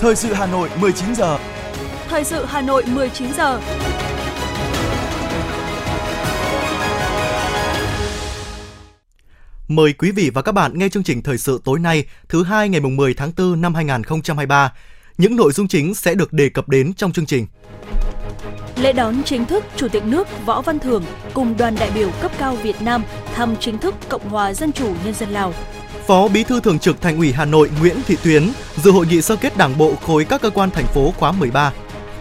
Thời sự Hà Nội 19 giờ. Thời sự Hà Nội 19 giờ. Mời quý vị và các bạn nghe chương trình thời sự tối nay, thứ hai ngày mùng 10 tháng 4 năm 2023. Những nội dung chính sẽ được đề cập đến trong chương trình. Lễ đón chính thức Chủ tịch nước Võ Văn Thưởng cùng đoàn đại biểu cấp cao Việt Nam thăm chính thức Cộng hòa Dân chủ Nhân dân Lào. Phó Bí thư Thường trực Thành ủy Hà Nội Nguyễn Thị Tuyến dự hội nghị sơ kết Đảng bộ khối các cơ quan thành phố khóa 13.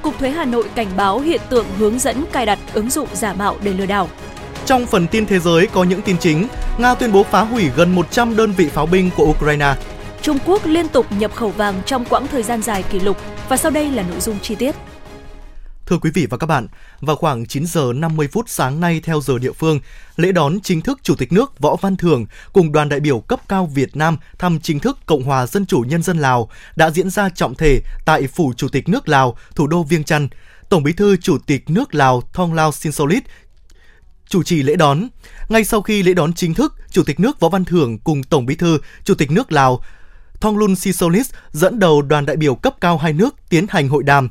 Cục Thuế Hà Nội cảnh báo hiện tượng hướng dẫn cài đặt ứng dụng giả mạo để lừa đảo. Trong phần tin thế giới có những tin chính, Nga tuyên bố phá hủy gần 100 đơn vị pháo binh của Ukraine. Trung Quốc liên tục nhập khẩu vàng trong quãng thời gian dài kỷ lục và sau đây là nội dung chi tiết. Thưa quý vị và các bạn, vào khoảng 9 giờ 50 phút sáng nay theo giờ địa phương, lễ đón chính thức Chủ tịch nước Võ Văn Thưởng cùng đoàn đại biểu cấp cao Việt Nam thăm chính thức Cộng hòa Dân chủ Nhân dân Lào đã diễn ra trọng thể tại Phủ Chủ tịch nước Lào, thủ đô Viêng Chăn. Tổng bí thư Chủ tịch nước Lào Thong Lao Sinsolit chủ trì lễ đón. Ngay sau khi lễ đón chính thức, Chủ tịch nước Võ Văn Thưởng cùng Tổng bí thư Chủ tịch nước Lào Thonglun Sisolis dẫn đầu đoàn đại biểu cấp cao hai nước tiến hành hội đàm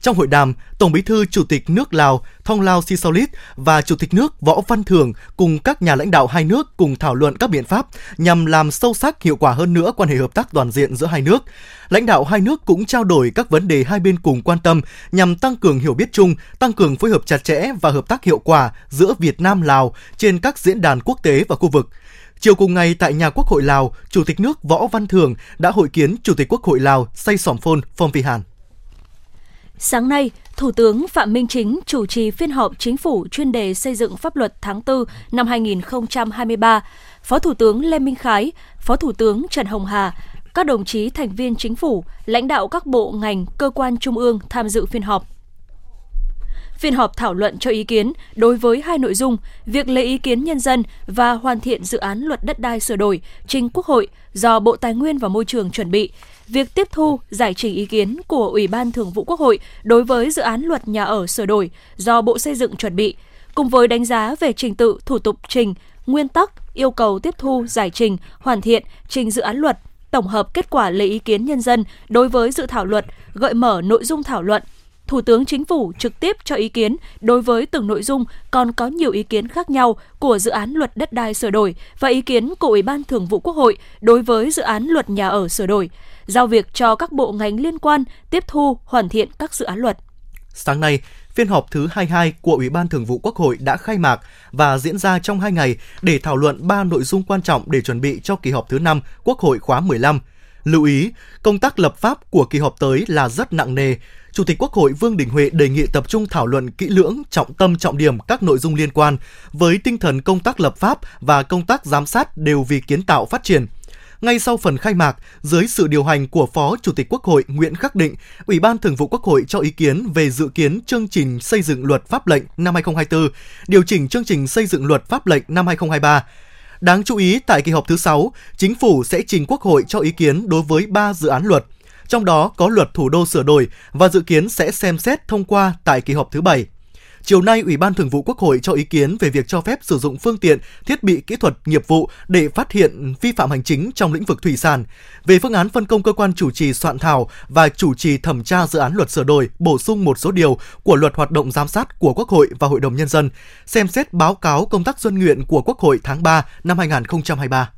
trong hội đàm, Tổng Bí thư Chủ tịch nước Lào Thong Lao Sisolit và Chủ tịch nước Võ Văn Thưởng cùng các nhà lãnh đạo hai nước cùng thảo luận các biện pháp nhằm làm sâu sắc hiệu quả hơn nữa quan hệ hợp tác toàn diện giữa hai nước. Lãnh đạo hai nước cũng trao đổi các vấn đề hai bên cùng quan tâm nhằm tăng cường hiểu biết chung, tăng cường phối hợp chặt chẽ và hợp tác hiệu quả giữa Việt Nam Lào trên các diễn đàn quốc tế và khu vực. Chiều cùng ngày tại nhà Quốc hội Lào, Chủ tịch nước Võ Văn Thưởng đã hội kiến Chủ tịch Quốc hội Lào Say Sỏm Phôn Phong Vi Hàn. Sáng nay, Thủ tướng Phạm Minh Chính chủ trì phiên họp chính phủ chuyên đề xây dựng pháp luật tháng 4 năm 2023. Phó Thủ tướng Lê Minh Khái, Phó Thủ tướng Trần Hồng Hà, các đồng chí thành viên chính phủ, lãnh đạo các bộ ngành, cơ quan trung ương tham dự phiên họp. Phiên họp thảo luận cho ý kiến đối với hai nội dung, việc lấy ý kiến nhân dân và hoàn thiện dự án luật đất đai sửa đổi trình Quốc hội do Bộ Tài nguyên và Môi trường chuẩn bị, việc tiếp thu, giải trình ý kiến của Ủy ban Thường vụ Quốc hội đối với dự án luật nhà ở sửa đổi do Bộ Xây dựng chuẩn bị, cùng với đánh giá về trình tự, thủ tục trình, nguyên tắc, yêu cầu tiếp thu, giải trình, hoàn thiện, trình dự án luật, tổng hợp kết quả lấy ý kiến nhân dân đối với dự thảo luật, gợi mở nội dung thảo luận, Thủ tướng Chính phủ trực tiếp cho ý kiến đối với từng nội dung còn có nhiều ý kiến khác nhau của dự án luật đất đai sửa đổi và ý kiến của Ủy ban Thường vụ Quốc hội đối với dự án luật nhà ở sửa đổi, giao việc cho các bộ ngành liên quan tiếp thu, hoàn thiện các dự án luật. Sáng nay, phiên họp thứ 22 của Ủy ban Thường vụ Quốc hội đã khai mạc và diễn ra trong 2 ngày để thảo luận 3 nội dung quan trọng để chuẩn bị cho kỳ họp thứ 5 Quốc hội khóa 15. Lưu ý, công tác lập pháp của kỳ họp tới là rất nặng nề, Chủ tịch Quốc hội Vương Đình Huệ đề nghị tập trung thảo luận kỹ lưỡng, trọng tâm trọng điểm các nội dung liên quan với tinh thần công tác lập pháp và công tác giám sát đều vì kiến tạo phát triển. Ngay sau phần khai mạc, dưới sự điều hành của Phó Chủ tịch Quốc hội Nguyễn Khắc Định, Ủy ban Thường vụ Quốc hội cho ý kiến về dự kiến chương trình xây dựng luật pháp lệnh năm 2024, điều chỉnh chương trình xây dựng luật pháp lệnh năm 2023. Đáng chú ý, tại kỳ họp thứ 6, Chính phủ sẽ trình Quốc hội cho ý kiến đối với 3 dự án luật – trong đó có luật thủ đô sửa đổi và dự kiến sẽ xem xét thông qua tại kỳ họp thứ bảy Chiều nay, Ủy ban Thường vụ Quốc hội cho ý kiến về việc cho phép sử dụng phương tiện, thiết bị kỹ thuật nghiệp vụ để phát hiện vi phạm hành chính trong lĩnh vực thủy sản. Về phương án phân công cơ quan chủ trì soạn thảo và chủ trì thẩm tra dự án luật sửa đổi, bổ sung một số điều của luật hoạt động giám sát của Quốc hội và Hội đồng Nhân dân, xem xét báo cáo công tác dân nguyện của Quốc hội tháng 3 năm 2023.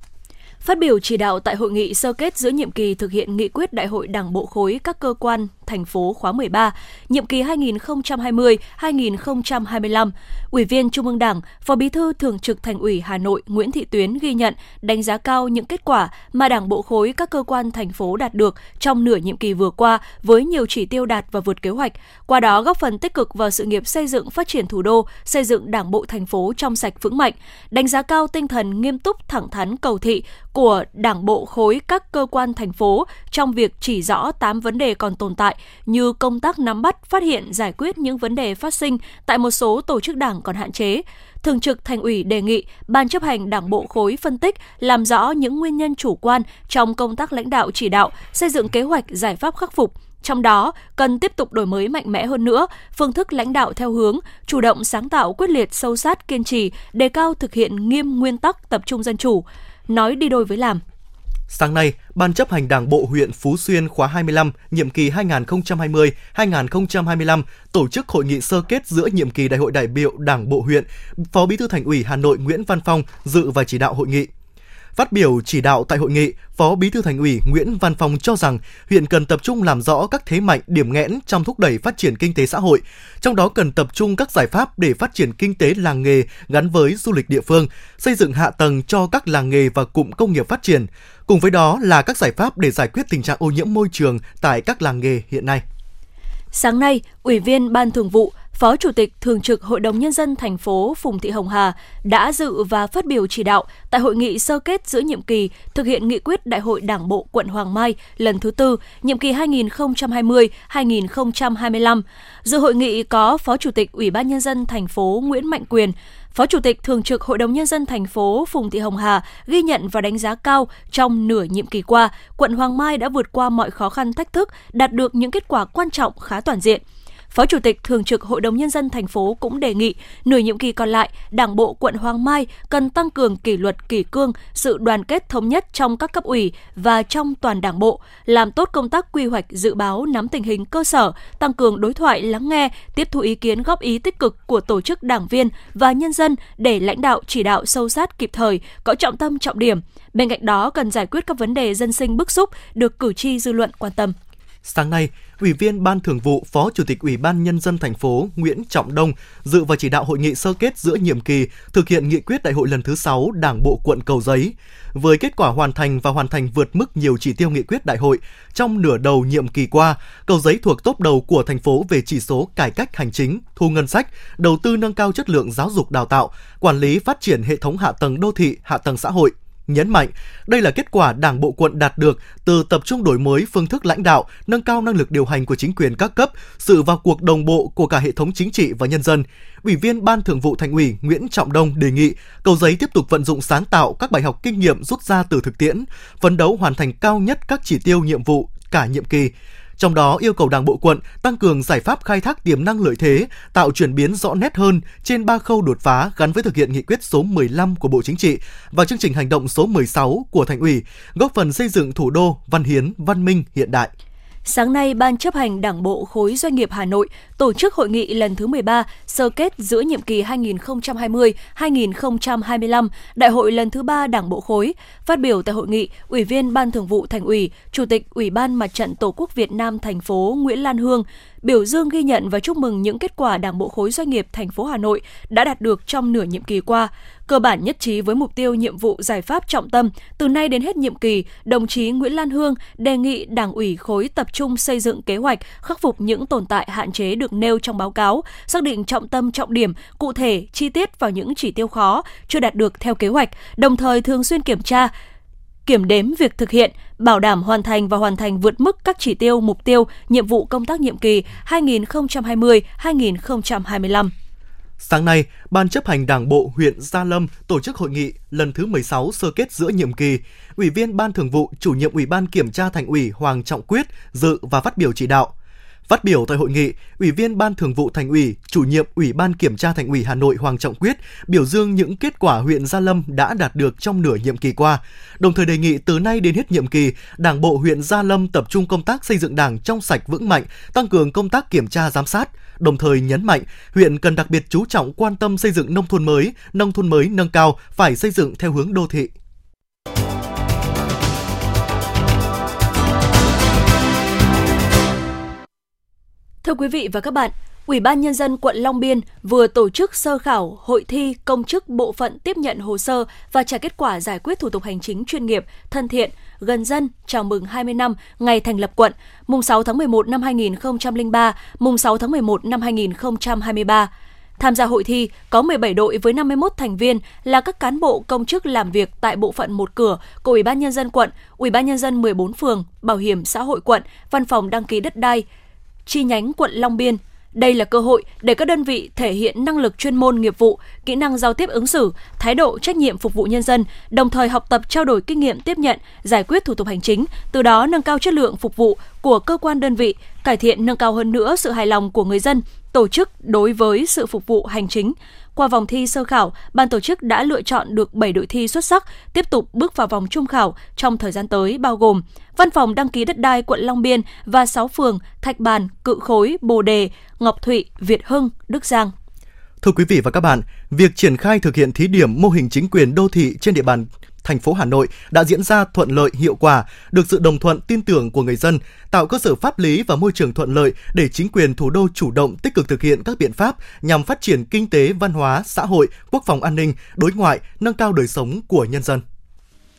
Phát biểu chỉ đạo tại hội nghị sơ kết giữa nhiệm kỳ thực hiện nghị quyết Đại hội Đảng bộ khối các cơ quan thành phố khóa 13, nhiệm kỳ 2020-2025, Ủy viên Trung ương Đảng, Phó Bí thư Thường trực Thành ủy Hà Nội Nguyễn Thị Tuyến ghi nhận, đánh giá cao những kết quả mà Đảng bộ khối các cơ quan thành phố đạt được trong nửa nhiệm kỳ vừa qua với nhiều chỉ tiêu đạt và vượt kế hoạch, qua đó góp phần tích cực vào sự nghiệp xây dựng phát triển thủ đô, xây dựng Đảng bộ thành phố trong sạch vững mạnh, đánh giá cao tinh thần nghiêm túc thẳng thắn cầu thị của Đảng bộ khối các cơ quan thành phố trong việc chỉ rõ 8 vấn đề còn tồn tại như công tác nắm bắt, phát hiện, giải quyết những vấn đề phát sinh tại một số tổ chức đảng còn hạn chế. Thường trực Thành ủy đề nghị Ban chấp hành Đảng bộ khối phân tích, làm rõ những nguyên nhân chủ quan trong công tác lãnh đạo chỉ đạo, xây dựng kế hoạch giải pháp khắc phục, trong đó, cần tiếp tục đổi mới mạnh mẽ hơn nữa, phương thức lãnh đạo theo hướng chủ động sáng tạo quyết liệt sâu sát kiên trì, đề cao thực hiện nghiêm nguyên tắc tập trung dân chủ, nói đi đôi với làm. Sáng nay, Ban chấp hành Đảng bộ huyện Phú Xuyên khóa 25, nhiệm kỳ 2020-2025 tổ chức hội nghị sơ kết giữa nhiệm kỳ Đại hội đại biểu Đảng bộ huyện. Phó Bí thư Thành ủy Hà Nội Nguyễn Văn Phong dự và chỉ đạo hội nghị. Phát biểu chỉ đạo tại hội nghị, Phó Bí thư Thành ủy Nguyễn Văn Phong cho rằng huyện cần tập trung làm rõ các thế mạnh, điểm nghẽn trong thúc đẩy phát triển kinh tế xã hội, trong đó cần tập trung các giải pháp để phát triển kinh tế làng nghề gắn với du lịch địa phương, xây dựng hạ tầng cho các làng nghề và cụm công nghiệp phát triển. Cùng với đó là các giải pháp để giải quyết tình trạng ô nhiễm môi trường tại các làng nghề hiện nay. Sáng nay, Ủy viên Ban Thường vụ, Phó Chủ tịch Thường trực Hội đồng Nhân dân thành phố Phùng Thị Hồng Hà đã dự và phát biểu chỉ đạo tại hội nghị sơ kết giữa nhiệm kỳ thực hiện nghị quyết Đại hội Đảng bộ quận Hoàng Mai lần thứ tư, nhiệm kỳ 2020-2025. Dự hội nghị có Phó Chủ tịch Ủy ban Nhân dân thành phố Nguyễn Mạnh Quyền, Phó Chủ tịch Thường trực Hội đồng Nhân dân thành phố Phùng Thị Hồng Hà ghi nhận và đánh giá cao trong nửa nhiệm kỳ qua, quận Hoàng Mai đã vượt qua mọi khó khăn thách thức, đạt được những kết quả quan trọng khá toàn diện. Phó Chủ tịch Thường trực Hội đồng Nhân dân thành phố cũng đề nghị nửa nhiệm kỳ còn lại, Đảng bộ quận Hoàng Mai cần tăng cường kỷ luật kỷ cương, sự đoàn kết thống nhất trong các cấp ủy và trong toàn Đảng bộ, làm tốt công tác quy hoạch dự báo nắm tình hình cơ sở, tăng cường đối thoại lắng nghe, tiếp thu ý kiến góp ý tích cực của tổ chức đảng viên và nhân dân để lãnh đạo chỉ đạo sâu sát kịp thời, có trọng tâm trọng điểm. Bên cạnh đó cần giải quyết các vấn đề dân sinh bức xúc được cử tri dư luận quan tâm. Sáng nay, Ủy viên Ban Thường vụ, Phó Chủ tịch Ủy ban Nhân dân thành phố Nguyễn Trọng Đông dự và chỉ đạo hội nghị sơ kết giữa nhiệm kỳ thực hiện nghị quyết đại hội lần thứ 6 Đảng bộ quận Cầu Giấy. Với kết quả hoàn thành và hoàn thành vượt mức nhiều chỉ tiêu nghị quyết đại hội, trong nửa đầu nhiệm kỳ qua, Cầu Giấy thuộc top đầu của thành phố về chỉ số cải cách hành chính, thu ngân sách, đầu tư nâng cao chất lượng giáo dục đào tạo, quản lý phát triển hệ thống hạ tầng đô thị, hạ tầng xã hội, nhấn mạnh đây là kết quả Đảng bộ quận đạt được từ tập trung đổi mới phương thức lãnh đạo, nâng cao năng lực điều hành của chính quyền các cấp, sự vào cuộc đồng bộ của cả hệ thống chính trị và nhân dân. Ủy viên Ban Thường vụ Thành ủy Nguyễn Trọng Đông đề nghị Cầu Giấy tiếp tục vận dụng sáng tạo các bài học kinh nghiệm rút ra từ thực tiễn, phấn đấu hoàn thành cao nhất các chỉ tiêu nhiệm vụ cả nhiệm kỳ trong đó yêu cầu Đảng bộ quận tăng cường giải pháp khai thác tiềm năng lợi thế, tạo chuyển biến rõ nét hơn trên ba khâu đột phá gắn với thực hiện nghị quyết số 15 của Bộ Chính trị và chương trình hành động số 16 của Thành ủy, góp phần xây dựng thủ đô văn hiến, văn minh hiện đại. Sáng nay, Ban chấp hành Đảng bộ khối doanh nghiệp Hà Nội tổ chức hội nghị lần thứ 13 sơ kết giữa nhiệm kỳ 2020-2025, đại hội lần thứ 3 Đảng bộ khối. Phát biểu tại hội nghị, Ủy viên Ban Thường vụ Thành ủy, Chủ tịch Ủy ban Mặt trận Tổ quốc Việt Nam thành phố Nguyễn Lan Hương biểu dương ghi nhận và chúc mừng những kết quả Đảng bộ khối doanh nghiệp thành phố Hà Nội đã đạt được trong nửa nhiệm kỳ qua. Cơ bản nhất trí với mục tiêu nhiệm vụ giải pháp trọng tâm, từ nay đến hết nhiệm kỳ, đồng chí Nguyễn Lan Hương đề nghị Đảng ủy khối tập trung xây dựng kế hoạch khắc phục những tồn tại hạn chế được nêu trong báo cáo, xác định trọng tâm trọng điểm, cụ thể, chi tiết vào những chỉ tiêu khó chưa đạt được theo kế hoạch, đồng thời thường xuyên kiểm tra, kiểm đếm việc thực hiện, bảo đảm hoàn thành và hoàn thành vượt mức các chỉ tiêu, mục tiêu, nhiệm vụ công tác nhiệm kỳ 2020-2025. Sáng nay, Ban chấp hành Đảng bộ huyện Gia Lâm tổ chức hội nghị lần thứ 16 sơ kết giữa nhiệm kỳ. Ủy viên Ban Thường vụ, chủ nhiệm Ủy ban Kiểm tra Thành ủy Hoàng Trọng Quyết dự và phát biểu chỉ đạo. Phát biểu tại hội nghị, Ủy viên Ban Thường vụ Thành ủy, Chủ nhiệm Ủy ban Kiểm tra Thành ủy Hà Nội Hoàng Trọng Quyết biểu dương những kết quả huyện Gia Lâm đã đạt được trong nửa nhiệm kỳ qua, đồng thời đề nghị từ nay đến hết nhiệm kỳ, Đảng bộ huyện Gia Lâm tập trung công tác xây dựng Đảng trong sạch vững mạnh, tăng cường công tác kiểm tra giám sát, đồng thời nhấn mạnh huyện cần đặc biệt chú trọng quan tâm xây dựng nông thôn mới, nông thôn mới nâng cao phải xây dựng theo hướng đô thị. Thưa quý vị và các bạn, Ủy ban Nhân dân quận Long Biên vừa tổ chức sơ khảo hội thi công chức bộ phận tiếp nhận hồ sơ và trả kết quả giải quyết thủ tục hành chính chuyên nghiệp, thân thiện, gần dân chào mừng 20 năm ngày thành lập quận, mùng 6 tháng 11 năm 2003, mùng 6 tháng 11 năm 2023. Tham gia hội thi có 17 đội với 51 thành viên là các cán bộ công chức làm việc tại bộ phận một cửa của Ủy ban nhân dân quận, Ủy ban nhân dân 14 phường, Bảo hiểm xã hội quận, Văn phòng đăng ký đất đai, chi nhánh quận Long Biên. Đây là cơ hội để các đơn vị thể hiện năng lực chuyên môn nghiệp vụ, kỹ năng giao tiếp ứng xử, thái độ trách nhiệm phục vụ nhân dân, đồng thời học tập trao đổi kinh nghiệm tiếp nhận, giải quyết thủ tục hành chính, từ đó nâng cao chất lượng phục vụ của cơ quan đơn vị, cải thiện nâng cao hơn nữa sự hài lòng của người dân, tổ chức đối với sự phục vụ hành chính. Qua vòng thi sơ khảo, ban tổ chức đã lựa chọn được 7 đội thi xuất sắc tiếp tục bước vào vòng trung khảo trong thời gian tới bao gồm Văn phòng đăng ký đất đai quận Long Biên và 6 phường Thạch Bàn, Cự Khối, Bồ Đề, Ngọc Thụy, Việt Hưng, Đức Giang. Thưa quý vị và các bạn, việc triển khai thực hiện thí điểm mô hình chính quyền đô thị trên địa bàn thành phố Hà Nội đã diễn ra thuận lợi hiệu quả, được sự đồng thuận tin tưởng của người dân, tạo cơ sở pháp lý và môi trường thuận lợi để chính quyền thủ đô chủ động tích cực thực hiện các biện pháp nhằm phát triển kinh tế, văn hóa, xã hội, quốc phòng an ninh, đối ngoại, nâng cao đời sống của nhân dân.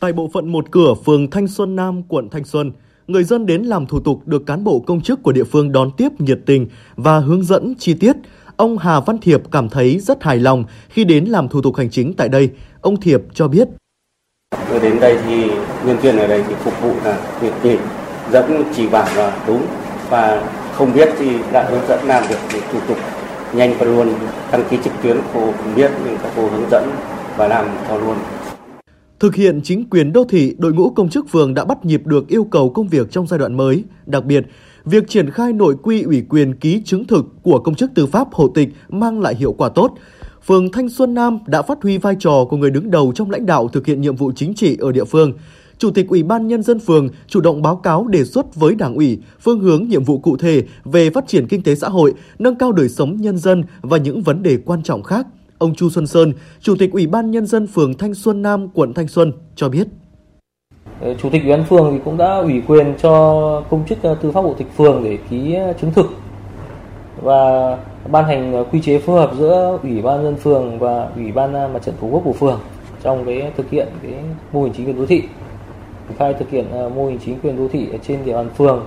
Tại bộ phận một cửa phường Thanh Xuân Nam, quận Thanh Xuân, người dân đến làm thủ tục được cán bộ công chức của địa phương đón tiếp nhiệt tình và hướng dẫn chi tiết. Ông Hà Văn Thiệp cảm thấy rất hài lòng khi đến làm thủ tục hành chính tại đây. Ông Thiệp cho biết Tôi đến đây thì nhân viên ở đây thì phục vụ là nhiệt tình, dẫn chỉ bảo là đúng và không biết thì đã hướng dẫn làm được thì thủ tục nhanh và luôn đăng ký trực tuyến cô không biết nhưng các cô hướng dẫn và làm cho luôn. Thực hiện chính quyền đô thị, đội ngũ công chức phường đã bắt nhịp được yêu cầu công việc trong giai đoạn mới. Đặc biệt, việc triển khai nội quy ủy quyền ký chứng thực của công chức tư pháp hộ tịch mang lại hiệu quả tốt phường Thanh Xuân Nam đã phát huy vai trò của người đứng đầu trong lãnh đạo thực hiện nhiệm vụ chính trị ở địa phương. Chủ tịch Ủy ban Nhân dân phường chủ động báo cáo đề xuất với Đảng ủy phương hướng nhiệm vụ cụ thể về phát triển kinh tế xã hội, nâng cao đời sống nhân dân và những vấn đề quan trọng khác. Ông Chu Xuân Sơn, Chủ tịch Ủy ban Nhân dân phường Thanh Xuân Nam, quận Thanh Xuân cho biết. Ờ, chủ tịch Ủy ban phường thì cũng đã ủy quyền cho công chức ờ, tư pháp hộ tịch phường để ký ờ, chứng thực và ban hành ờ, quy chế phối hợp giữa ủy ban dân phường và ủy ban mặt trận tổ quốc của phường trong cái thực hiện cái mô hình chính quyền đô thị. Triển khai thực hiện ờ, mô hình chính quyền đô thị ở trên địa bàn phường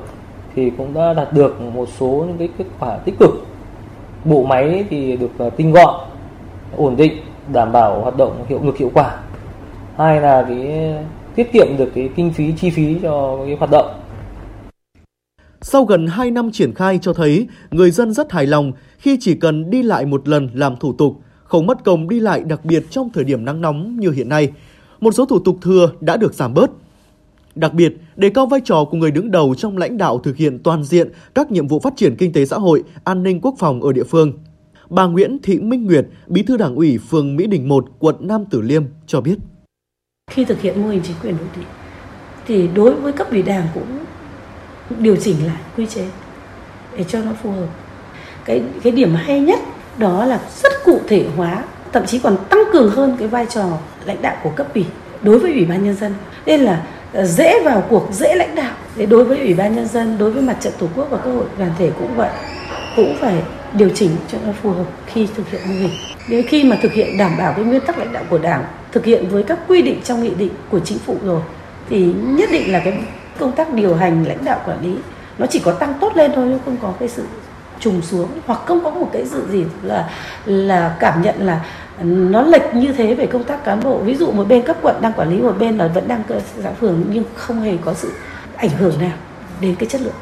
thì cũng đã đạt được một số những cái kết quả tích cực. Bộ máy thì được ờ, tinh gọn, ổn định, đảm bảo hoạt động hiệu lực hiệu quả. Hai là cái tiết kiệm được cái kinh phí, chi phí cho cái hoạt động sau gần 2 năm triển khai cho thấy người dân rất hài lòng khi chỉ cần đi lại một lần làm thủ tục, không mất công đi lại đặc biệt trong thời điểm nắng nóng như hiện nay. Một số thủ tục thừa đã được giảm bớt. Đặc biệt, đề cao vai trò của người đứng đầu trong lãnh đạo thực hiện toàn diện các nhiệm vụ phát triển kinh tế xã hội, an ninh quốc phòng ở địa phương. Bà Nguyễn Thị Minh Nguyệt, Bí thư Đảng ủy phường Mỹ Đình 1, quận Nam Tử Liêm cho biết. Khi thực hiện mô hình chính quyền đô thị thì đối với cấp ủy Đảng cũng điều chỉnh lại quy chế để cho nó phù hợp. Cái cái điểm hay nhất đó là rất cụ thể hóa, thậm chí còn tăng cường hơn cái vai trò lãnh đạo của cấp ủy đối với ủy ban nhân dân. Nên là ờ, dễ vào cuộc, dễ lãnh đạo. Để đối với ủy ban nhân dân, đối với mặt trận tổ quốc và các hội đoàn thể cũng vậy, cũng phải điều chỉnh cho nó phù hợp khi thực hiện mô hình. Nếu khi mà thực hiện đảm bảo cái nguyên tắc lãnh đạo của đảng, thực hiện với các quy định trong nghị định của chính phủ rồi, thì nhất định là cái công tác điều hành, lãnh đạo quản lý, nó chỉ có tăng tốt lên thôi chứ không có cái sự trùng xuống. Hoặc không có một cái sự gì là là cảm nhận là nó lệch như thế về công tác cán bộ. Ví dụ một bên cấp quận đang quản lý, một bên là vẫn đang cơ, xã phường, nhưng không hề có sự ảnh hưởng nào đến cái chất lượng.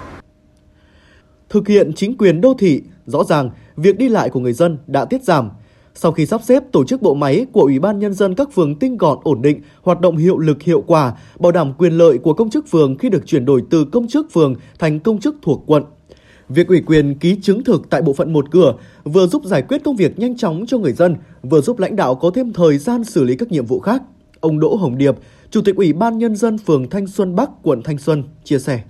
Thực hiện chính quyền đô thị, rõ ràng việc đi lại của người dân đã tiết giảm sau khi sắp xếp tổ chức bộ máy của Ủy ban Nhân dân các phường tinh gọn ổn định, hoạt động hiệu lực hiệu quả, bảo đảm quyền lợi của công chức phường khi được chuyển đổi từ công chức phường thành công chức thuộc quận. Việc ủy quyền ký chứng thực tại bộ phận một cửa vừa giúp giải quyết công việc nhanh chóng cho người dân, vừa giúp lãnh đạo có thêm thời gian xử lý các nhiệm vụ khác. Ông Đỗ Hồng Điệp, Chủ tịch Ủy ban Nhân dân phường Thanh Xuân Bắc, quận Thanh Xuân, chia sẻ.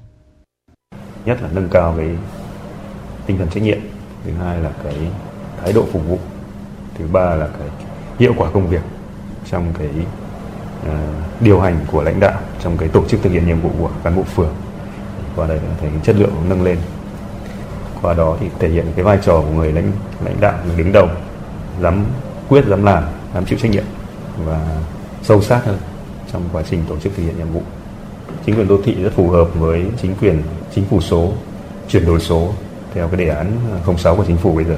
Nhất là nâng cao cái tinh thần trách nhiệm, thứ hai là cái thái độ phục vụ thứ ba là cái hiệu quả công việc trong cái uh, điều hành của lãnh đạo trong cái tổ chức thực hiện nhiệm vụ của cán bộ phường. Qua đây thấy chất lượng nâng lên. Qua đó thì thể hiện cái vai trò của người lãnh lãnh đạo người đứng đầu dám quyết dám làm dám chịu trách nhiệm và sâu sát hơn trong quá trình tổ chức thực hiện nhiệm vụ. Chính quyền đô thị rất phù hợp với chính quyền chính phủ số chuyển đổi số theo cái đề án 06 của chính phủ bây giờ.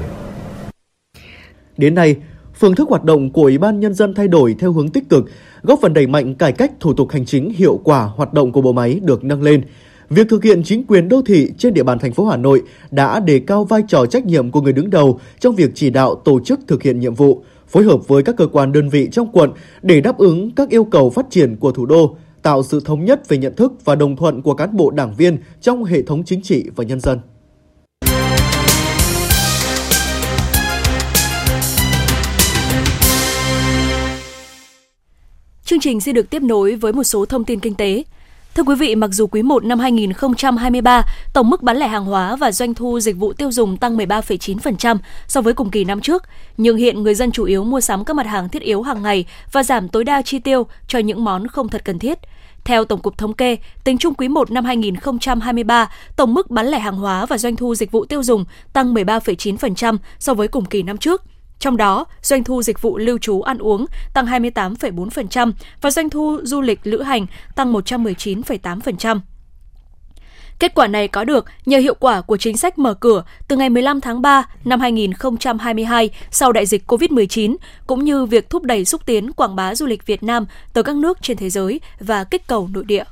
Đến nay, phương thức hoạt động của Ủy ban Nhân dân thay đổi theo hướng tích cực, góp phần đẩy mạnh cải cách thủ tục hành chính hiệu quả hoạt động của bộ máy được nâng lên. Việc thực hiện chính quyền đô thị trên địa bàn thành phố Hà Nội đã đề cao vai trò trách nhiệm của người đứng đầu trong việc chỉ đạo tổ chức thực hiện nhiệm vụ, phối hợp với các cơ quan đơn vị trong quận để đáp ứng các yêu cầu phát triển của thủ đô, tạo sự thống nhất về nhận thức và đồng thuận của cán bộ đảng viên trong hệ thống chính trị và nhân dân. Chương trình sẽ được tiếp nối với một số thông tin kinh tế. Thưa quý vị, mặc dù quý 1 năm 2023, tổng mức bán lẻ hàng hóa và doanh thu dịch vụ tiêu dùng tăng 13,9% so với cùng kỳ năm trước, nhưng hiện người dân chủ yếu mua sắm các mặt hàng thiết yếu hàng ngày và giảm tối đa chi tiêu cho những món không thật cần thiết. Theo Tổng cục Thống kê, tính chung quý 1 năm 2023, tổng mức bán lẻ hàng hóa và doanh thu dịch vụ tiêu dùng tăng 13,9% so với cùng kỳ năm trước – trong đó, doanh thu dịch vụ lưu trú ăn uống tăng 28,4% và doanh thu du lịch lữ hành tăng 119,8%. Kết quả này có được nhờ hiệu quả của chính sách mở cửa từ ngày 15 tháng 3 năm 2022 sau đại dịch COVID-19, cũng như việc thúc đẩy xúc tiến quảng bá du lịch Việt Nam tới các nước trên thế giới và kích cầu nội địa.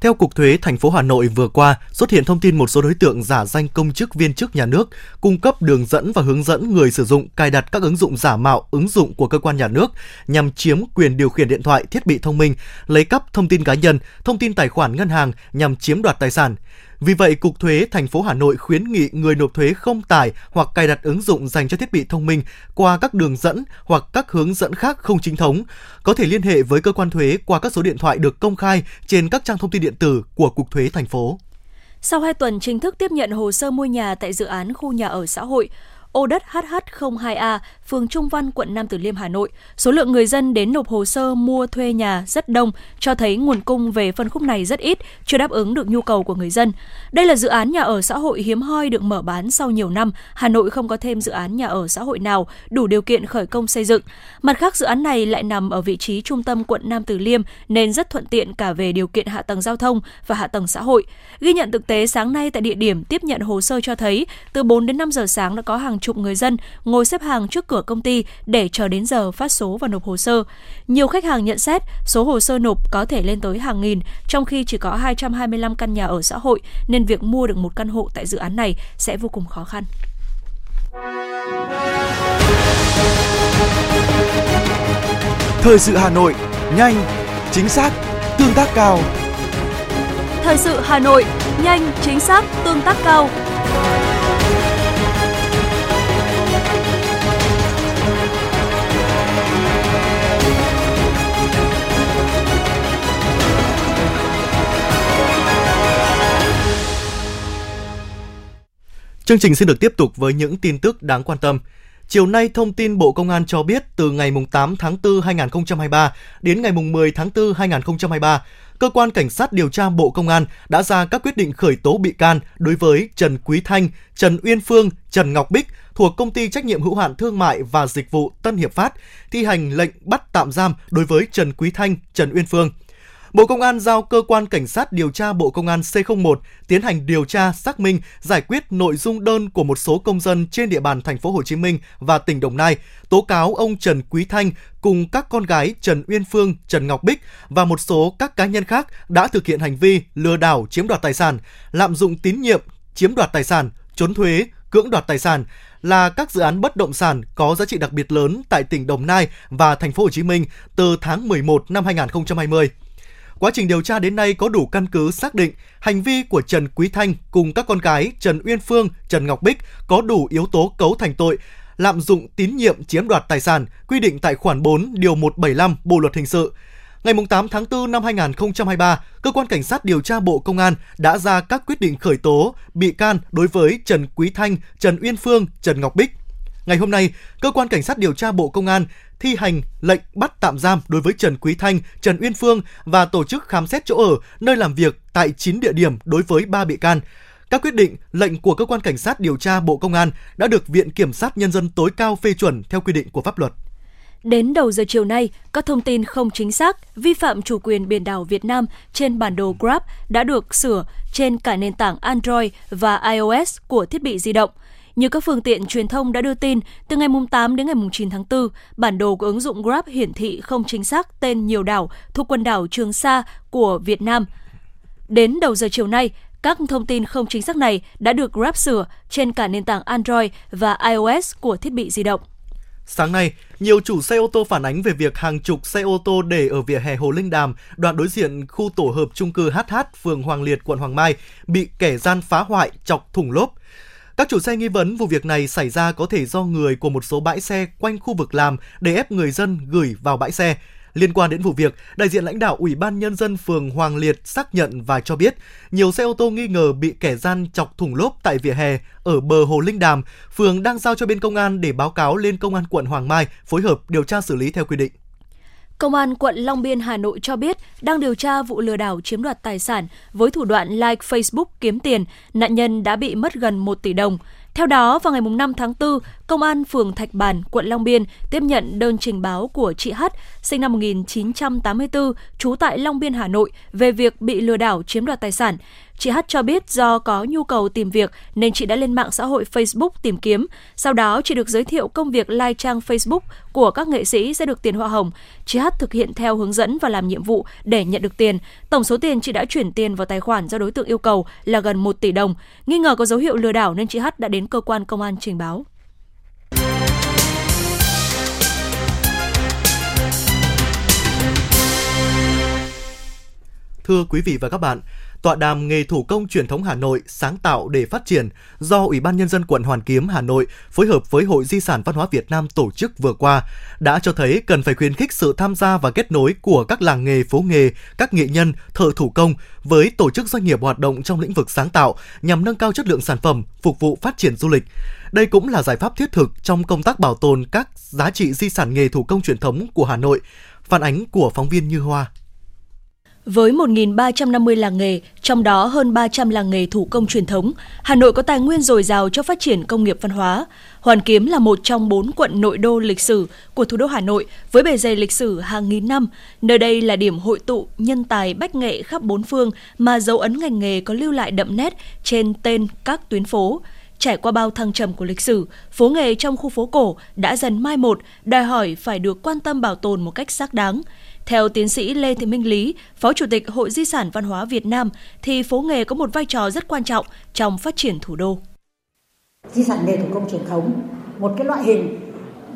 Theo Cục Thuế thành phố Hà Nội vừa qua, xuất hiện thông tin một số đối tượng giả danh công chức viên chức nhà nước, cung cấp đường dẫn và hướng dẫn người sử dụng cài đặt các ứng dụng giả mạo ứng dụng của cơ quan nhà nước nhằm chiếm quyền điều khiển điện thoại, thiết bị thông minh, lấy cắp thông tin cá nhân, thông tin tài khoản ngân hàng nhằm chiếm đoạt tài sản. Vì vậy, Cục Thuế thành phố Hà Nội khuyến nghị người nộp thuế không tải hoặc cài đặt ứng dụng dành cho thiết bị thông minh qua các đường dẫn hoặc các hướng dẫn khác không chính thống, có thể liên hệ với cơ quan thuế qua các số điện thoại được công khai trên các trang thông tin điện tử của Cục Thuế thành phố. Sau 2 tuần chính thức tiếp nhận hồ sơ mua nhà tại dự án khu nhà ở xã hội, ô đất HH02A, phường Trung Văn, quận Nam Từ Liêm, Hà Nội. Số lượng người dân đến nộp hồ sơ mua thuê nhà rất đông, cho thấy nguồn cung về phân khúc này rất ít, chưa đáp ứng được nhu cầu của người dân. Đây là dự án nhà ở xã hội hiếm hoi được mở bán sau nhiều năm. Hà Nội không có thêm dự án nhà ở xã hội nào đủ điều kiện khởi công xây dựng. Mặt khác, dự án này lại nằm ở vị trí trung tâm quận Nam Từ Liêm nên rất thuận tiện cả về điều kiện hạ tầng giao thông và hạ tầng xã hội. Ghi nhận thực tế sáng nay tại địa điểm tiếp nhận hồ sơ cho thấy, từ 4 đến 5 giờ sáng đã có hàng chục người dân ngồi xếp hàng trước cửa công ty để chờ đến giờ phát số và nộp hồ sơ. Nhiều khách hàng nhận xét số hồ sơ nộp có thể lên tới hàng nghìn, trong khi chỉ có 225 căn nhà ở xã hội nên việc mua được một căn hộ tại dự án này sẽ vô cùng khó khăn. Thời sự Hà Nội, nhanh, chính xác, tương tác cao. Thời sự Hà Nội, nhanh, chính xác, tương tác cao. Chương trình xin được tiếp tục với những tin tức đáng quan tâm. Chiều nay, thông tin Bộ Công an cho biết từ ngày 8 tháng 4 2023 đến ngày 10 tháng 4 2023, Cơ quan Cảnh sát điều tra Bộ Công an đã ra các quyết định khởi tố bị can đối với Trần Quý Thanh, Trần Uyên Phương, Trần Ngọc Bích thuộc Công ty Trách nhiệm hữu hạn Thương mại và Dịch vụ Tân Hiệp Phát, thi hành lệnh bắt tạm giam đối với Trần Quý Thanh, Trần Uyên Phương – Bộ Công an giao cơ quan cảnh sát điều tra Bộ Công an C01 tiến hành điều tra, xác minh, giải quyết nội dung đơn của một số công dân trên địa bàn thành phố Hồ Chí Minh và tỉnh Đồng Nai tố cáo ông Trần Quý Thanh cùng các con gái Trần Uyên Phương, Trần Ngọc Bích và một số các cá nhân khác đã thực hiện hành vi lừa đảo chiếm đoạt tài sản, lạm dụng tín nhiệm, chiếm đoạt tài sản, trốn thuế, cưỡng đoạt tài sản là các dự án bất động sản có giá trị đặc biệt lớn tại tỉnh Đồng Nai và thành phố Hồ Chí Minh từ tháng 11 năm 2020. Quá trình điều tra đến nay có đủ căn cứ xác định hành vi của Trần Quý Thanh cùng các con gái Trần Uyên Phương, Trần Ngọc Bích có đủ yếu tố cấu thành tội lạm dụng tín nhiệm chiếm đoạt tài sản quy định tại khoản 4 điều 175 Bộ luật hình sự. Ngày 8 tháng 4 năm 2023, cơ quan cảnh sát điều tra Bộ Công an đã ra các quyết định khởi tố bị can đối với Trần Quý Thanh, Trần Uyên Phương, Trần Ngọc Bích. Ngày hôm nay, cơ quan cảnh sát điều tra Bộ Công an thi hành lệnh bắt tạm giam đối với Trần Quý Thanh, Trần Uyên Phương và tổ chức khám xét chỗ ở, nơi làm việc tại 9 địa điểm đối với 3 bị can. Các quyết định, lệnh của cơ quan cảnh sát điều tra Bộ Công an đã được Viện Kiểm sát Nhân dân tối cao phê chuẩn theo quy định của pháp luật. Đến đầu giờ chiều nay, các thông tin không chính xác, vi phạm chủ quyền biển đảo Việt Nam trên bản đồ Grab đã được sửa trên cả nền tảng Android và iOS của thiết bị di động – như các phương tiện truyền thông đã đưa tin, từ ngày 8 đến ngày 9 tháng 4, bản đồ của ứng dụng Grab hiển thị không chính xác tên nhiều đảo thuộc quần đảo Trường Sa của Việt Nam. Đến đầu giờ chiều nay, các thông tin không chính xác này đã được Grab sửa trên cả nền tảng Android và iOS của thiết bị di động. Sáng nay, nhiều chủ xe ô tô phản ánh về việc hàng chục xe ô tô để ở vỉa hè Hồ Linh Đàm, đoạn đối diện khu tổ hợp trung cư HH, phường Hoàng Liệt, quận Hoàng Mai, bị kẻ gian phá hoại, chọc thủng lốp. Các chủ xe nghi vấn vụ việc này xảy ra có thể do người của một số bãi xe quanh khu vực làm để ép người dân gửi vào bãi xe. Liên quan đến vụ việc, đại diện lãnh đạo Ủy ban Nhân dân phường Hoàng Liệt xác nhận và cho biết nhiều xe ô tô nghi ngờ bị kẻ gian chọc thủng lốp tại vỉa hè ở bờ Hồ Linh Đàm. Phường đang giao cho bên công an để báo cáo lên công an quận Hoàng Mai phối hợp điều tra xử lý theo quy định. Công an quận Long Biên, Hà Nội cho biết đang điều tra vụ lừa đảo chiếm đoạt tài sản với thủ đoạn like Facebook kiếm tiền, nạn nhân đã bị mất gần 1 tỷ đồng. Theo đó, vào ngày 5 tháng 4, Công an phường Thạch Bàn, quận Long Biên tiếp nhận đơn trình báo của chị H, sinh năm 1984, trú tại Long Biên, Hà Nội, về việc bị lừa đảo chiếm đoạt tài sản. Chị H cho biết do có nhu cầu tìm việc nên chị đã lên mạng xã hội Facebook tìm kiếm. Sau đó, chị được giới thiệu công việc like trang Facebook của các nghệ sĩ sẽ được tiền hoa hồng. Chị H thực hiện theo hướng dẫn và làm nhiệm vụ để nhận được tiền. Tổng số tiền chị đã chuyển tiền vào tài khoản do đối tượng yêu cầu là gần 1 tỷ đồng. Nghi ngờ có dấu hiệu lừa đảo nên chị H đã đến cơ quan công an trình báo. Thưa quý vị và các bạn, tọa đàm nghề thủ công truyền thống Hà Nội sáng tạo để phát triển do Ủy ban Nhân dân quận Hoàn Kiếm Hà Nội phối hợp với Hội Di sản Văn hóa Việt Nam tổ chức vừa qua đã cho thấy cần phải khuyến khích sự tham gia và kết nối của các làng nghề, phố nghề, các nghệ nhân, thợ thủ công với tổ chức doanh nghiệp hoạt động trong lĩnh vực sáng tạo nhằm nâng cao chất lượng sản phẩm, phục vụ phát triển du lịch. Đây cũng là giải pháp thiết thực trong công tác bảo tồn các giá trị di sản nghề thủ công truyền thống của Hà Nội. Phản ánh của phóng viên Như Hoa. Với 1.350 làng nghề, trong đó hơn 300 làng nghề thủ công truyền thống, Hà Nội có tài nguyên dồi dào cho phát triển công nghiệp văn hóa. Hoàn Kiếm là một trong bốn quận nội đô lịch sử của thủ đô Hà Nội với bề dày lịch sử hàng nghìn năm. Nơi đây là điểm hội tụ nhân tài bách nghệ khắp bốn phương mà dấu ấn ngành nghề có lưu lại đậm nét trên tên các tuyến phố. Trải qua bao thăng trầm của lịch sử, phố nghề trong khu phố cổ đã dần mai một, đòi hỏi phải được quan tâm bảo tồn một cách xác đáng. Theo tiến sĩ Lê Thị Minh Lý, Phó Chủ tịch Hội Di sản Văn hóa Việt Nam, thì phố nghề có một vai trò rất quan trọng trong phát triển thủ đô. Di sản nghề thủ công truyền thống, một cái loại hình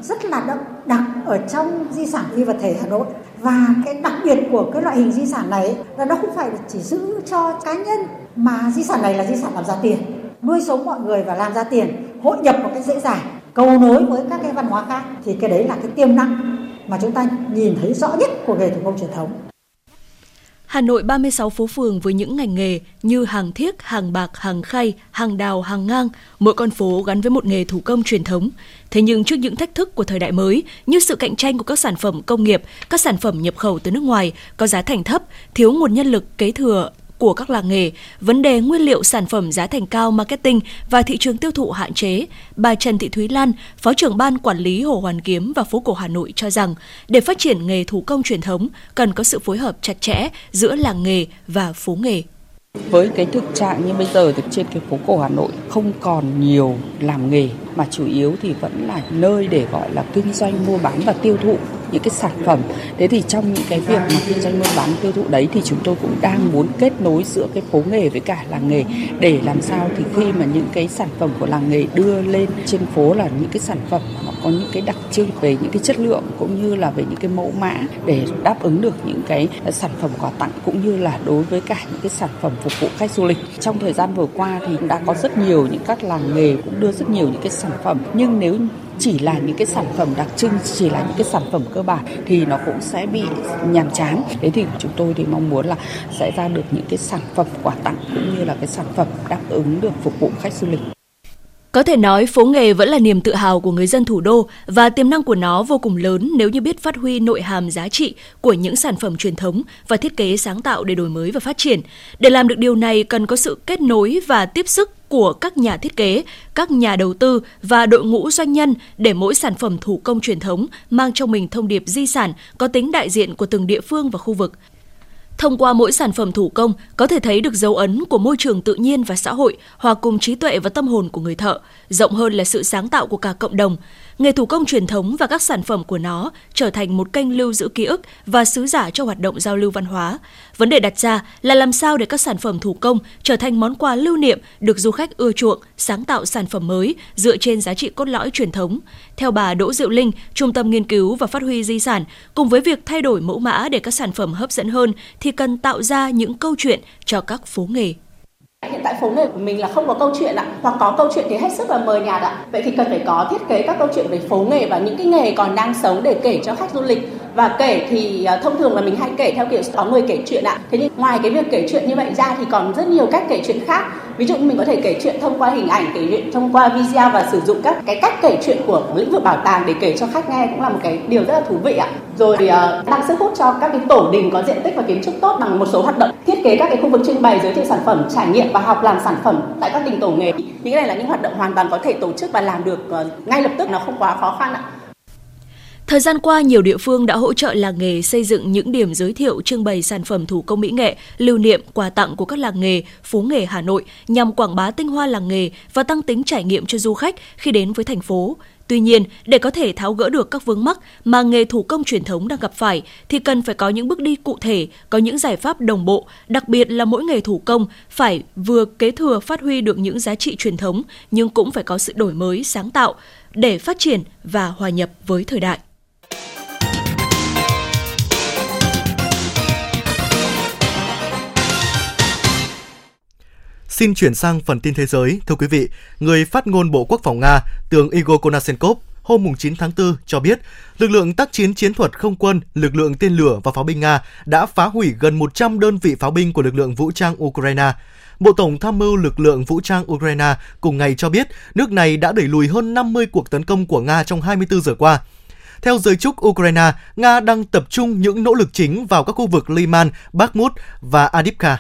rất là đậm đặc ở trong di sản phi vật thể Hà Nội và cái đặc biệt của cái loại hình di sản này là nó không phải chỉ giữ cho cá nhân mà di sản này là di sản làm ra tiền nuôi sống mọi người và làm ra tiền hội nhập một cách dễ dàng cầu nối với các cái văn hóa khác thì cái đấy là cái tiềm năng mà chúng ta nhìn thấy rõ nhất của nghề thủ công truyền thống. Hà Nội 36 phố phường với những ngành nghề như hàng thiếc, hàng bạc, hàng khay, hàng đào, hàng ngang, mỗi con phố gắn với một nghề thủ công truyền thống. Thế nhưng trước những thách thức của thời đại mới như sự cạnh tranh của các sản phẩm công nghiệp, các sản phẩm nhập khẩu từ nước ngoài có giá thành thấp, thiếu nguồn nhân lực kế thừa của các làng nghề, vấn đề nguyên liệu sản phẩm giá thành cao marketing và thị trường tiêu thụ hạn chế, bà Trần Thị Thúy Lan, Phó trưởng ban quản lý Hồ Hoàn Kiếm và phố cổ Hà Nội cho rằng, để phát triển nghề thủ công truyền thống cần có sự phối hợp chặt chẽ giữa làng nghề và phố nghề. Với cái thực trạng như bây giờ thì trên cái phố cổ Hà Nội không còn nhiều làm nghề mà chủ yếu thì vẫn là nơi để gọi là kinh doanh mua bán và tiêu thụ những cái sản phẩm. Thế thì trong những cái việc mà kinh doanh mua bán, tiêu thụ đấy thì chúng tôi cũng đang muốn kết nối giữa cái phố nghề với cả làng nghề để làm sao thì khi mà những cái sản phẩm của làng nghề đưa lên trên phố là những cái sản phẩm nó có những cái đặc trưng về những cái chất lượng cũng như là về những cái mẫu mã để đáp ứng được những cái ờ, sản phẩm quà tặng cũng như là đối với cả những cái sản phẩm phục vụ khách du lịch. Trong thời gian vừa qua thì đã có rất nhiều những các làng nghề cũng đưa rất nhiều những cái sản phẩm. Nhưng nếu chỉ là những cái sản phẩm đặc trưng, chỉ là những cái sản phẩm cơ bản thì nó cũng sẽ bị nhàm chán. Thế thì chúng tôi thì mong muốn là sẽ ra được những cái sản phẩm quà tặng cũng như là cái sản phẩm đáp ứng được phục vụ khách du lịch. Có thể nói phố nghề vẫn là niềm tự hào của người dân thủ đô và tiềm năng của nó vô cùng lớn nếu như biết phát huy nội hàm giá trị của những sản phẩm truyền thống và thiết kế sáng tạo để đổi mới và phát triển. Để làm được điều này cần có sự kết nối và tiếp sức của các nhà thiết kế, các nhà đầu tư và đội ngũ doanh nhân để mỗi sản phẩm thủ công truyền thống mang trong mình thông điệp di sản có tính đại diện của từng địa phương và khu vực. Thông qua mỗi sản phẩm thủ công có thể thấy được dấu ấn của môi trường tự nhiên và xã hội hòa cùng trí tuệ và tâm hồn của người thợ, rộng hơn là sự sáng tạo của cả cộng đồng nghề thủ công truyền thống và các sản phẩm của nó trở thành một kênh lưu giữ ký ức và sứ giả cho hoạt động giao lưu văn hóa. Vấn đề đặt ra là làm sao để các sản phẩm thủ công trở thành món quà lưu niệm được du khách ưa chuộng, sáng tạo sản phẩm mới dựa trên giá trị cốt lõi truyền thống. Theo bà Đỗ Diệu Linh, Trung tâm Nghiên cứu và Phát huy Di sản, cùng với việc thay đổi mẫu mã để các sản phẩm hấp dẫn hơn thì cần tạo ra những câu chuyện cho các phố nghề. Hiện tại phố nghề của mình là không có câu chuyện ạ, hoặc có câu chuyện thì hết sức là mờ nhạt ạ. Vậy thì cần phải có thiết kế các câu chuyện về phố nghề và những cái nghề còn đang sống để kể cho khách du lịch. Và kể thì ờ, thông thường là mình hay kể theo kiểu có người kể chuyện ạ. Thế nhưng ngoài cái việc kể chuyện như vậy ra thì còn rất nhiều cách kể chuyện khác. Ví dụ mình có thể kể chuyện thông qua hình ảnh kể chuyện thông qua video và sử dụng các cái cách kể chuyện của lĩnh vực bảo tàng để kể cho khách nghe cũng là một cái điều rất là thú vị ạ. Rồi ờ, uh, tăng sức hút cho các cái tổ đình có diện tích và kiến trúc tốt bằng một số hoạt động thiết kế các cái khu vực trưng bày giới thiệu sản phẩm trải nghiệm và học làm sản phẩm tại các đình tổ nghề những cái này là những hoạt động hoàn toàn có thể tổ chức và làm được ờ, ngay lập tức nó không quá khó khăn ạ Thời gian qua, nhiều địa phương đã hỗ trợ làng nghề xây dựng những điểm giới thiệu trưng bày sản phẩm thủ công mỹ nghệ, lưu niệm, quà tặng của các làng nghề, phú nghề Hà Nội nhằm quảng bá tinh hoa làng nghề và tăng tính trải nghiệm cho du khách khi đến với thành phố. Tuy nhiên, để có thể tháo gỡ được các vướng mắc mà nghề thủ công truyền thống đang gặp phải thì cần phải có những bước đi cụ thể, có những giải pháp đồng bộ, đặc biệt là mỗi nghề thủ công phải vừa kế thừa phát huy được những giá trị truyền thống nhưng cũng phải có sự đổi mới, sáng tạo để phát triển và hòa nhập với thời đại. Xin chuyển sang phần tin thế giới. Thưa quý vị, người phát ngôn Bộ Quốc phòng Nga, tướng Igor Konashenkov hôm 9 tháng 4 cho biết lực lượng tác chiến chiến thuật không quân, lực lượng tên lửa và pháo binh Nga đã phá hủy gần 100 đơn vị pháo binh của lực lượng vũ trang Ukraine. Bộ Tổng tham mưu lực lượng vũ trang Ukraine cùng ngày cho biết nước này đã đẩy lùi hơn 50 cuộc tấn công của Nga trong 24 giờ qua. Theo giới chức Ukraine, Nga đang tập trung những nỗ lực chính vào các khu vực Liman, Bakhmut và adipka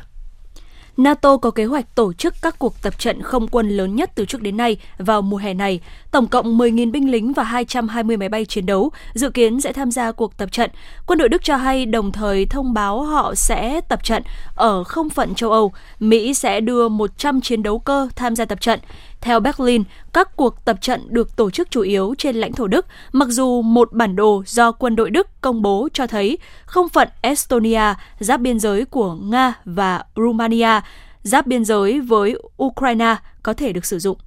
NATO có kế hoạch tổ chức các cuộc tập trận không quân lớn nhất từ trước đến nay vào mùa hè này. Tổng cộng 10.000 binh lính và 220 máy bay chiến đấu dự kiến sẽ tham gia cuộc tập trận. Quân đội Đức cho hay đồng thời thông báo họ sẽ tập trận ở không phận châu Âu. Mỹ sẽ đưa 100 chiến đấu cơ tham gia tập trận. Theo Berlin, các cuộc tập trận được tổ chức chủ yếu trên lãnh thổ Đức, mặc dù một bản đồ do quân đội Đức công bố cho thấy không phận Estonia giáp biên giới của Nga và Romania giáp biên giới với Ukraine có thể được sử dụng.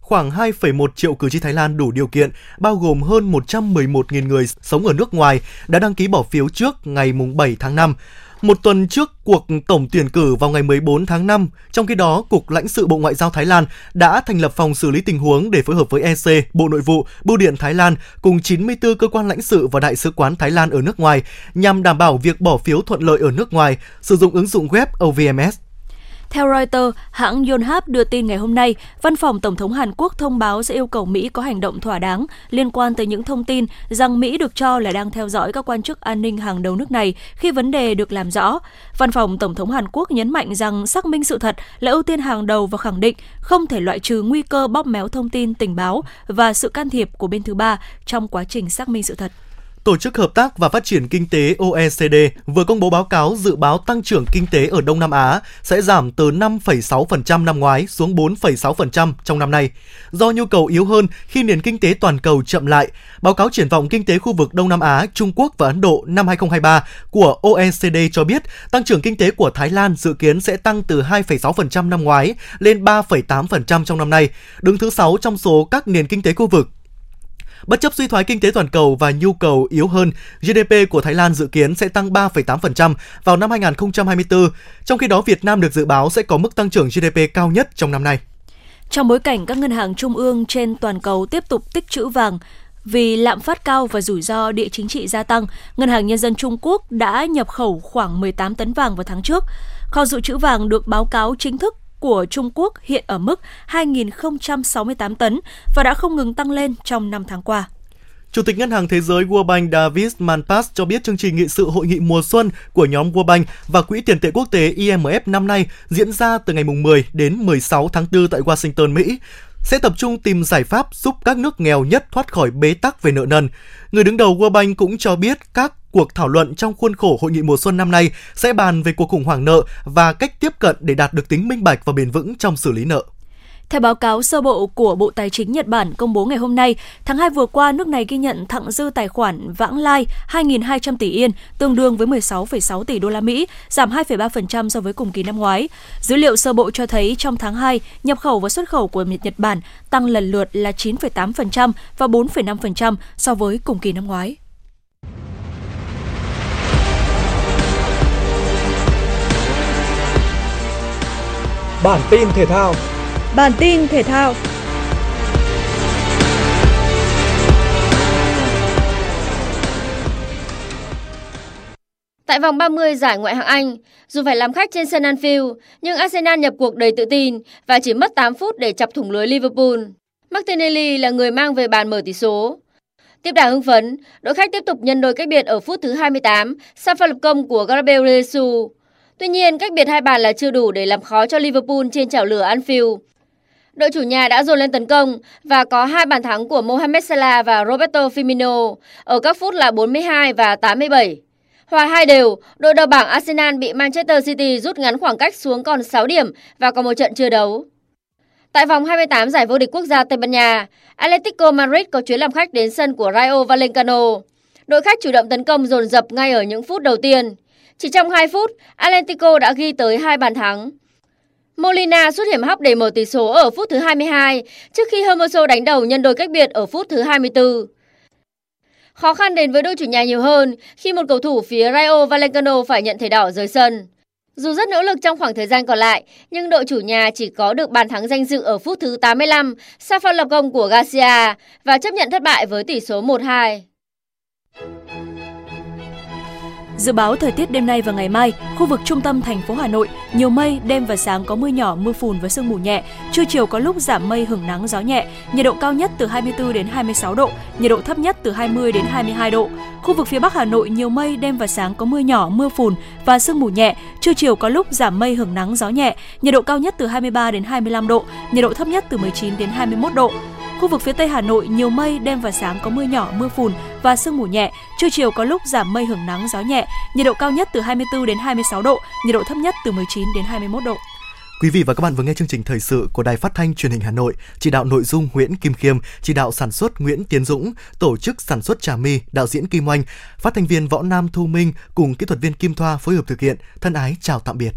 Khoảng 2,1 triệu cử tri Thái Lan đủ điều kiện, bao gồm hơn 111.000 người sống ở nước ngoài, đã đăng ký bỏ phiếu trước ngày 7 tháng 5. Một tuần trước cuộc tổng tuyển cử vào ngày 14 tháng 5, trong khi đó, Cục lãnh sự Bộ Ngoại giao Thái Lan đã thành lập phòng xử lý tình huống để phối hợp với EC, Bộ Nội vụ, Bưu điện Thái Lan cùng 94 cơ quan lãnh sự và đại sứ quán Thái Lan ở nước ngoài nhằm đảm bảo việc bỏ phiếu thuận lợi ở nước ngoài, sử dụng ứng dụng web OVMS. Theo Reuters, hãng Yonhap đưa tin ngày hôm nay, Văn phòng Tổng thống Hàn Quốc thông báo sẽ yêu cầu Mỹ có hành động thỏa đáng liên quan tới những thông tin rằng Mỹ được cho là đang theo dõi các quan chức an ninh hàng đầu nước này khi vấn đề được làm rõ. Văn phòng Tổng thống Hàn Quốc nhấn mạnh rằng xác minh sự thật là ưu tiên hàng đầu và khẳng định không thể loại trừ nguy cơ bóp méo thông tin tình báo và sự can thiệp của bên thứ ba trong quá trình xác minh sự thật. Tổ chức Hợp tác và Phát triển Kinh tế OECD vừa công bố báo cáo dự báo tăng trưởng kinh tế ở Đông Nam Á sẽ giảm từ 5,6% năm ngoái xuống 4,6% trong năm nay. Do nhu cầu yếu hơn khi nền kinh tế toàn cầu chậm lại, báo cáo triển vọng kinh tế khu vực Đông Nam Á, Trung Quốc và Ấn Độ năm 2023 của OECD cho biết tăng trưởng kinh tế của Thái Lan dự kiến sẽ tăng từ 2,6% năm ngoái lên 3,8% trong năm nay, đứng thứ 6 trong số các nền kinh tế khu vực Bất chấp suy thoái kinh tế toàn cầu và nhu cầu yếu hơn, GDP của Thái Lan dự kiến sẽ tăng 3,8% vào năm 2024, trong khi đó Việt Nam được dự báo sẽ có mức tăng trưởng GDP cao nhất trong năm nay. Trong bối cảnh các ngân hàng trung ương trên toàn cầu tiếp tục tích trữ vàng, vì lạm phát cao và rủi ro địa chính trị gia tăng, Ngân hàng Nhân dân Trung Quốc đã nhập khẩu khoảng 18 tấn vàng vào tháng trước. Kho dự trữ vàng được báo cáo chính thức của Trung Quốc hiện ở mức 2.068 tấn và đã không ngừng tăng lên trong 5 tháng qua. Chủ tịch Ngân hàng Thế giới World Bank David Malpass cho biết chương trình nghị sự hội nghị mùa xuân của nhóm World Bank và Quỹ tiền tệ quốc tế IMF năm nay diễn ra từ ngày 10 đến 16 tháng 4 tại Washington, Mỹ sẽ tập trung tìm giải pháp giúp các nước nghèo nhất thoát khỏi bế tắc về nợ nần. Người đứng đầu World Bank cũng cho biết các cuộc thảo luận trong khuôn khổ hội nghị mùa xuân năm nay sẽ bàn về cuộc khủng hoảng nợ và cách tiếp cận để đạt được tính minh bạch và bền vững trong xử lý nợ. Theo báo cáo sơ bộ của Bộ Tài chính Nhật Bản công bố ngày hôm nay, tháng 2 vừa qua, nước này ghi nhận thặng dư tài khoản vãng lai 2.200 tỷ yên, tương đương với 16,6 tỷ đô la Mỹ, giảm 2,3% so với cùng kỳ năm ngoái. Dữ liệu sơ bộ cho thấy trong tháng 2, nhập khẩu và xuất khẩu của Nhật Bản tăng lần lượt là 9,8% và 4,5% so với cùng kỳ năm ngoái. Bản tin thể thao Bản tin thể thao Tại vòng 30 giải Ngoại hạng Anh, dù phải làm khách trên sân Anfield, nhưng Arsenal nhập cuộc đầy tự tin và chỉ mất 8 phút để chọc thủng lưới Liverpool. Martinelli là người mang về bàn mở tỷ số. Tiếp đà hưng phấn, đội khách tiếp tục nhân đôi cách biệt ở phút thứ 28 sau pha lập công của Gabriel Jesus. Tuy nhiên, cách biệt hai bàn là chưa đủ để làm khó cho Liverpool trên chảo lửa Anfield. Đội chủ nhà đã dồn lên tấn công và có hai bàn thắng của Mohamed Salah và Roberto Firmino ở các phút là 42 và 87. Hòa hai đều, đội đầu bảng Arsenal bị Manchester City rút ngắn khoảng cách xuống còn 6 điểm và còn một trận chưa đấu. Tại vòng 28 giải vô địch quốc gia Tây Ban Nha, Atletico Madrid có chuyến làm khách đến sân của Rayo Vallecano. Đội khách chủ động tấn công dồn dập ngay ở những phút đầu tiên. Chỉ trong 2 phút, Atletico đã ghi tới hai bàn thắng. Molina xuất hiểm hóc để mở tỷ số ở phút thứ 22 trước khi Hermoso đánh đầu nhân đôi cách biệt ở phút thứ 24. Khó khăn đến với đội chủ nhà nhiều hơn khi một cầu thủ phía Rayo Vallecano phải nhận thẻ đỏ rời sân. Dù rất nỗ lực trong khoảng thời gian còn lại, nhưng đội chủ nhà chỉ có được bàn thắng danh dự ở phút thứ 85 sau pha lập công của Garcia và chấp nhận thất bại với tỷ số 1-2. Dự báo thời tiết đêm nay và ngày mai, khu vực trung tâm thành phố Hà Nội nhiều mây, đêm và sáng có mưa nhỏ, mưa phùn và sương mù nhẹ, trưa chiều có lúc giảm mây hưởng nắng gió nhẹ, nhiệt độ cao nhất từ 24 đến 26 độ, nhiệt độ thấp nhất từ 20 đến 22 độ. Khu vực phía Bắc Hà Nội nhiều mây, đêm và sáng có mưa nhỏ, mưa phùn và sương mù nhẹ, trưa chiều có lúc giảm mây hưởng nắng gió nhẹ, nhiệt độ cao nhất từ 23 đến 25 độ, nhiệt độ thấp nhất từ 19 đến 21 độ. Khu vực phía Tây Hà Nội nhiều mây, đêm và sáng có mưa nhỏ, mưa phùn và sương mù nhẹ. Trưa chiều có lúc giảm mây hưởng nắng, gió nhẹ. Nhiệt độ cao nhất từ 24 đến 26 độ, nhiệt độ thấp nhất từ 19 đến 21 độ. Quý vị và các bạn vừa nghe chương trình thời sự của Đài Phát thanh Truyền hình Hà Nội, chỉ đạo nội dung Nguyễn Kim Khiêm, chỉ đạo sản xuất Nguyễn Tiến Dũng, tổ chức sản xuất Trà My, đạo diễn Kim Oanh, phát thanh viên Võ Nam Thu Minh cùng kỹ thuật viên Kim Thoa phối hợp thực hiện. Thân ái chào tạm biệt.